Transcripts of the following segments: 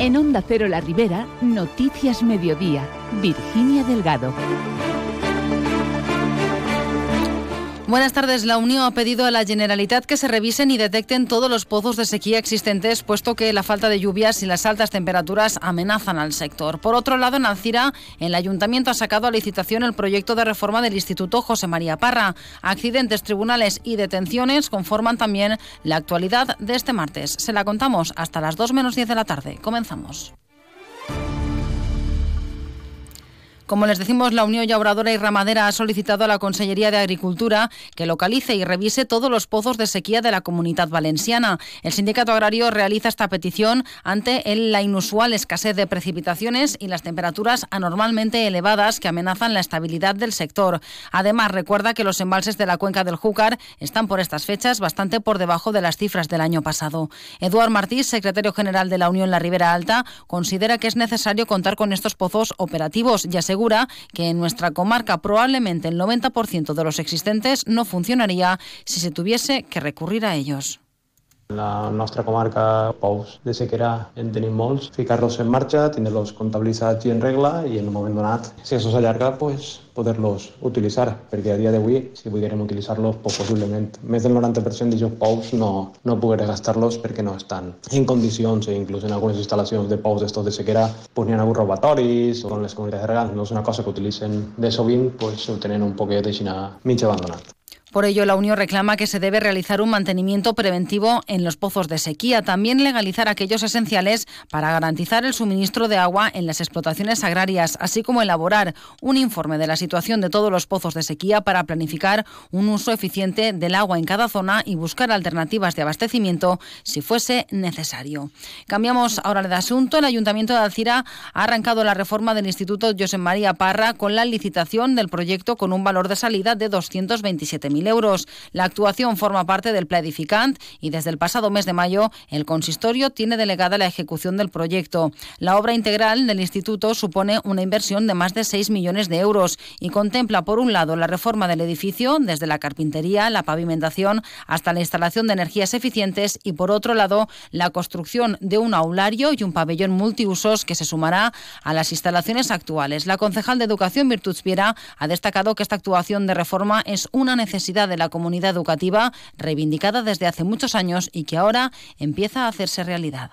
En Onda Cero La Ribera, Noticias Mediodía, Virginia Delgado. Buenas tardes. La Unión ha pedido a la Generalitat que se revisen y detecten todos los pozos de sequía existentes, puesto que la falta de lluvias y las altas temperaturas amenazan al sector. Por otro lado, en Alcira, el Ayuntamiento ha sacado a licitación el proyecto de reforma del Instituto José María Parra. Accidentes, tribunales y detenciones conforman también la actualidad de este martes. Se la contamos hasta las 2 menos 10 de la tarde. Comenzamos. Como les decimos, la Unión Obradora y Ramadera ha solicitado a la Consellería de Agricultura que localice y revise todos los pozos de sequía de la comunidad valenciana. El sindicato agrario realiza esta petición ante la inusual escasez de precipitaciones y las temperaturas anormalmente elevadas que amenazan la estabilidad del sector. Además, recuerda que los embalses de la cuenca del Júcar están por estas fechas bastante por debajo de las cifras del año pasado. Eduard Martí, secretario general de la Unión La Ribera Alta, considera que es necesario contar con estos pozos operativos y asegura que en nuestra comarca probablemente el 90% de los existentes no funcionaría si se tuviese que recurrir a ellos. La nostra comarca, pous de sequera en tenim molts. Ficar-los en marxa, tindre-los comptabilitzats i en regla i en un moment donat, si això s'allarga, pues, poder-los utilitzar, perquè a dia d'avui, si volguérem utilitzar-los, pues, possiblement més del 90% d'aquests pous no, no poder gastar-los perquè no estan en condicions, e inclús en algunes instal·lacions de pous d'estos de sequera, pues, n'hi ha alguns robatoris, o en les comunitats de regants no és una cosa que utilitzen de sovint, pues, ho tenen un poquet així mig abandonat. Por ello, la Unión reclama que se debe realizar un mantenimiento preventivo en los pozos de sequía, también legalizar aquellos esenciales para garantizar el suministro de agua en las explotaciones agrarias, así como elaborar un informe de la situación de todos los pozos de sequía para planificar un uso eficiente del agua en cada zona y buscar alternativas de abastecimiento si fuese necesario. Cambiamos ahora de asunto. El Ayuntamiento de Alcira ha arrancado la reforma del Instituto José María Parra con la licitación del proyecto con un valor de salida de 227.000 euros. La actuación forma parte del Planificant y desde el pasado mes de mayo el consistorio tiene delegada la ejecución del proyecto. La obra integral del instituto supone una inversión de más de 6 millones de euros y contempla por un lado la reforma del edificio desde la carpintería, la pavimentación hasta la instalación de energías eficientes y por otro lado la construcción de un aulario y un pabellón multiusos que se sumará a las instalaciones actuales. La concejal de Educación Virtuts Viera ha destacado que esta actuación de reforma es una necesidad de la comunidad educativa reivindicada desde hace muchos años y que ahora empieza a hacerse realidad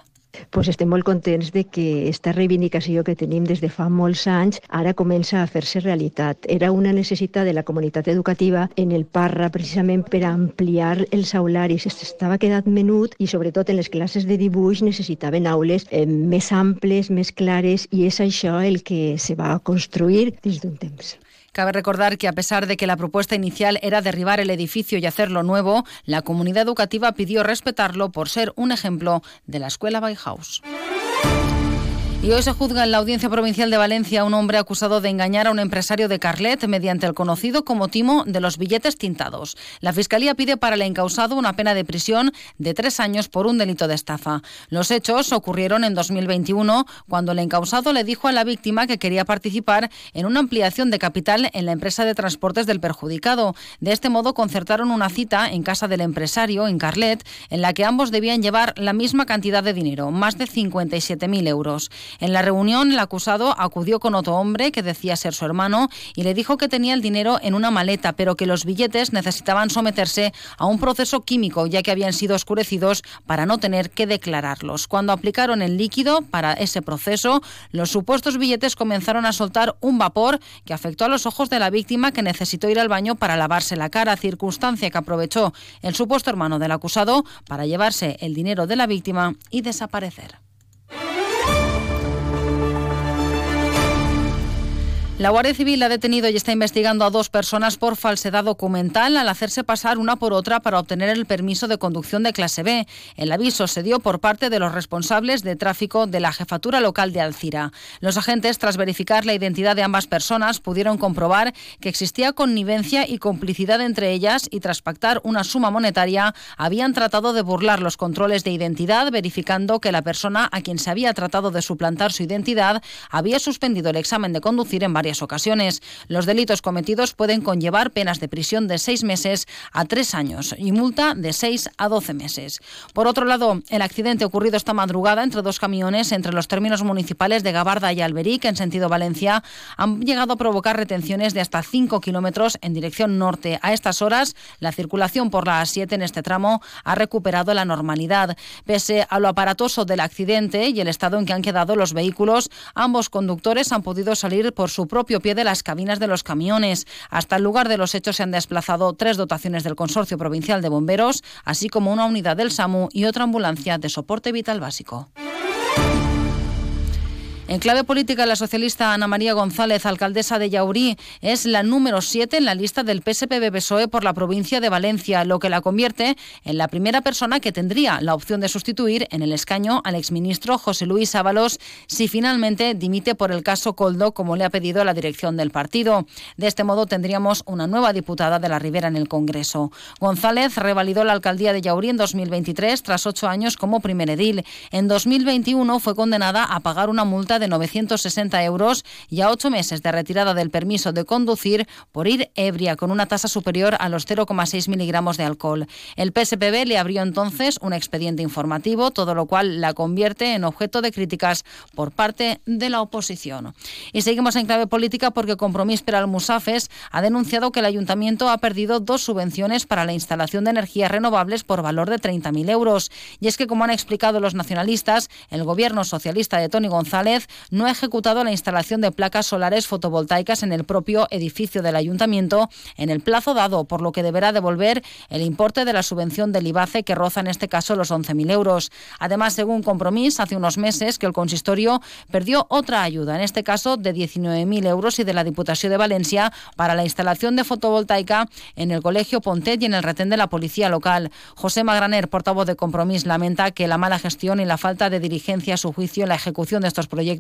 pues estem molt contents de que esta reivindicació que tenim des de fa molts anys ara comença a fer-se realitat. Era una necessitat de la comunitat educativa en el Parra precisament per ampliar els aularis. Estava quedat menut i sobretot en les classes de dibuix necessitaven aules eh, més amples, més clares i és això el que se va construir des d'un temps. Cabe recordar que a pesar de que la propuesta inicial era derribar el edificio y hacerlo nuevo, la comunidad educativa pidió respetarlo por ser un ejemplo de la escuela Bauhaus. Y hoy se juzga en la Audiencia Provincial de Valencia a un hombre acusado de engañar a un empresario de Carlet mediante el conocido como timo de los billetes tintados. La Fiscalía pide para el encausado una pena de prisión de tres años por un delito de estafa. Los hechos ocurrieron en 2021 cuando el encausado le dijo a la víctima que quería participar en una ampliación de capital en la empresa de transportes del perjudicado. De este modo concertaron una cita en casa del empresario en Carlet en la que ambos debían llevar la misma cantidad de dinero, más de 57.000 euros. En la reunión, el acusado acudió con otro hombre que decía ser su hermano y le dijo que tenía el dinero en una maleta, pero que los billetes necesitaban someterse a un proceso químico, ya que habían sido oscurecidos para no tener que declararlos. Cuando aplicaron el líquido para ese proceso, los supuestos billetes comenzaron a soltar un vapor que afectó a los ojos de la víctima que necesitó ir al baño para lavarse la cara, circunstancia que aprovechó el supuesto hermano del acusado para llevarse el dinero de la víctima y desaparecer. La Guardia Civil ha detenido y está investigando a dos personas por falsedad documental al hacerse pasar una por otra para obtener el permiso de conducción de clase B. El aviso se dio por parte de los responsables de tráfico de la jefatura local de Alcira. Los agentes, tras verificar la identidad de ambas personas, pudieron comprobar que existía connivencia y complicidad entre ellas y tras pactar una suma monetaria habían tratado de burlar los controles de identidad, verificando que la persona a quien se había tratado de suplantar su identidad había suspendido el examen de conducir en varias varias ocasiones. Los delitos cometidos pueden conllevar penas de prisión de seis meses a tres años y multa de seis a doce meses. Por otro lado, el accidente ocurrido esta madrugada entre dos camiones entre los términos municipales de Gabarda y Alberic en sentido Valencia han llegado a provocar retenciones de hasta 5 kilómetros en dirección norte. A estas horas, la circulación por la A7 en este tramo ha recuperado la normalidad. Pese a lo aparatoso del accidente y el estado en que han quedado los vehículos, ambos conductores han podido salir por su propio pie de las cabinas de los camiones. Hasta el lugar de los hechos se han desplazado tres dotaciones del Consorcio Provincial de Bomberos, así como una unidad del SAMU y otra ambulancia de soporte vital básico. En clave política, la socialista Ana María González, alcaldesa de Yaurí, es la número 7 en la lista del PSPB-PSOE por la provincia de Valencia, lo que la convierte en la primera persona que tendría la opción de sustituir en el escaño al exministro José Luis Ábalos si finalmente dimite por el caso Coldo, como le ha pedido la dirección del partido. De este modo tendríamos una nueva diputada de la Ribera en el Congreso. González revalidó la alcaldía de Yaurí en 2023 tras ocho años como primer edil. En 2021 fue condenada a pagar una multa de 960 euros y a ocho meses de retirada del permiso de conducir por ir ebria con una tasa superior a los 0,6 miligramos de alcohol. El PSPB le abrió entonces un expediente informativo, todo lo cual la convierte en objeto de críticas por parte de la oposición. Y seguimos en clave política porque Compromís per al Musafes ha denunciado que el ayuntamiento ha perdido dos subvenciones para la instalación de energías renovables por valor de 30.000 euros. Y es que, como han explicado los nacionalistas, el gobierno socialista de Tony González no ha ejecutado la instalación de placas solares fotovoltaicas en el propio edificio del ayuntamiento en el plazo dado, por lo que deberá devolver el importe de la subvención del IBACE que roza en este caso los 11.000 euros. Además, según compromiso, hace unos meses que el consistorio perdió otra ayuda, en este caso de 19.000 euros y de la Diputación de Valencia para la instalación de fotovoltaica en el Colegio Pontet y en el retén de la Policía Local. José Magraner, portavoz de Compromís, lamenta que la mala gestión y la falta de dirigencia a su juicio en la ejecución de estos proyectos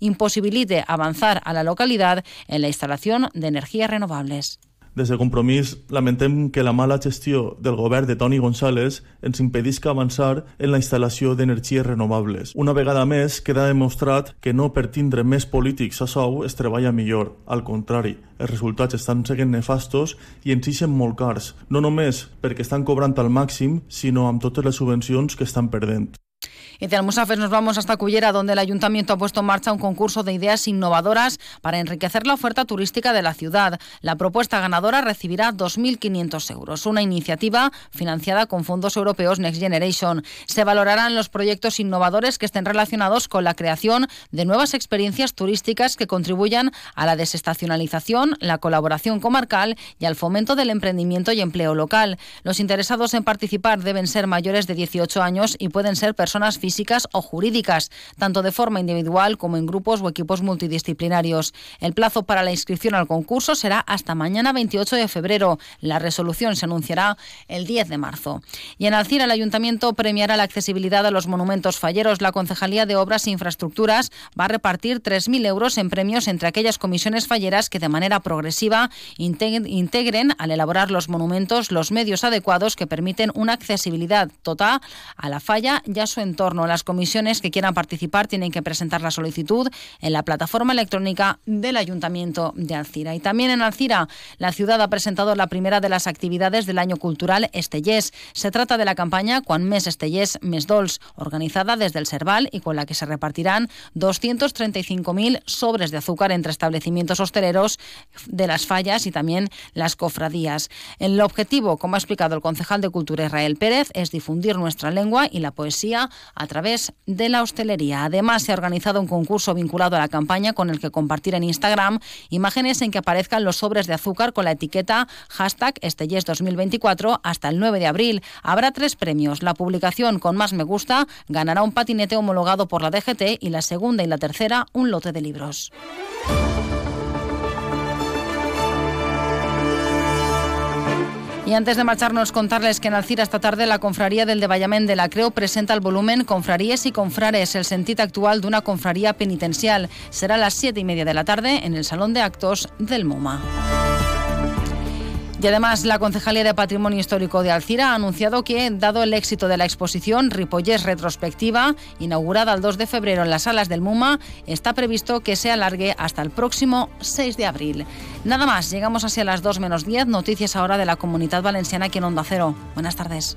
imposibilite avanzar a la localidad en la instalación de energías renovables. Des de Compromís lamentem que la mala gestió del govern de Toni González ens impedisca avançar en la instal·lació d'energies renovables. Una vegada més queda demostrat que no per tindre més polítics a sou es treballa millor. Al contrari, els resultats estan seguint nefastos i ens ixen molt cars, no només perquè estan cobrant al màxim, sinó amb totes les subvencions que estan perdent. De Almusafes nos vamos hasta Cullera, donde el ayuntamiento ha puesto en marcha un concurso de ideas innovadoras para enriquecer la oferta turística de la ciudad. La propuesta ganadora recibirá 2.500 euros, una iniciativa financiada con fondos europeos Next Generation. Se valorarán los proyectos innovadores que estén relacionados con la creación de nuevas experiencias turísticas que contribuyan a la desestacionalización, la colaboración comarcal y al fomento del emprendimiento y empleo local. Los interesados en participar deben ser mayores de 18 años y pueden ser personas o jurídicas, tanto de forma individual como en grupos o equipos multidisciplinarios. El plazo para la inscripción al concurso será hasta mañana 28 de febrero. La resolución se anunciará el 10 de marzo. Y en Alcira el Ayuntamiento premiará la accesibilidad a los monumentos falleros. La Concejalía de Obras e Infraestructuras va a repartir 3.000 euros en premios entre aquellas comisiones falleras que de manera progresiva integren al elaborar los monumentos los medios adecuados que permiten una accesibilidad total a la falla y a su entorno. Las comisiones que quieran participar tienen que presentar la solicitud en la plataforma electrónica del Ayuntamiento de Alcira. Y también en Alcira, la ciudad ha presentado la primera de las actividades del año cultural Estellés. Se trata de la campaña Cuan Mes Estellés, Mes Dols, organizada desde el Serval y con la que se repartirán 235.000 sobres de azúcar entre establecimientos hosteleros de las fallas y también las cofradías. El objetivo, como ha explicado el concejal de Cultura Israel Pérez, es difundir nuestra lengua y la poesía a a través de la hostelería. Además, se ha organizado un concurso vinculado a la campaña con el que compartir en Instagram imágenes en que aparezcan los sobres de azúcar con la etiqueta hashtag Estellés 2024 hasta el 9 de abril. Habrá tres premios. La publicación con más me gusta ganará un patinete homologado por la DGT y la segunda y la tercera un lote de libros. Y antes de marcharnos, contarles que en Alcira esta tarde la Confraría del Devallament de la Creu presenta el volumen Confraríes y Confrares, el sentido actual de una confraría penitencial. Será a las siete y media de la tarde en el Salón de Actos del MoMA. Y además, la Concejalía de Patrimonio Histórico de Alcira ha anunciado que, dado el éxito de la exposición Ripollés Retrospectiva, inaugurada el 2 de febrero en las salas del MUMA, está previsto que se alargue hasta el próximo 6 de abril. Nada más, llegamos hacia las 2 menos 10. Noticias ahora de la Comunidad Valenciana aquí en Onda Cero. Buenas tardes.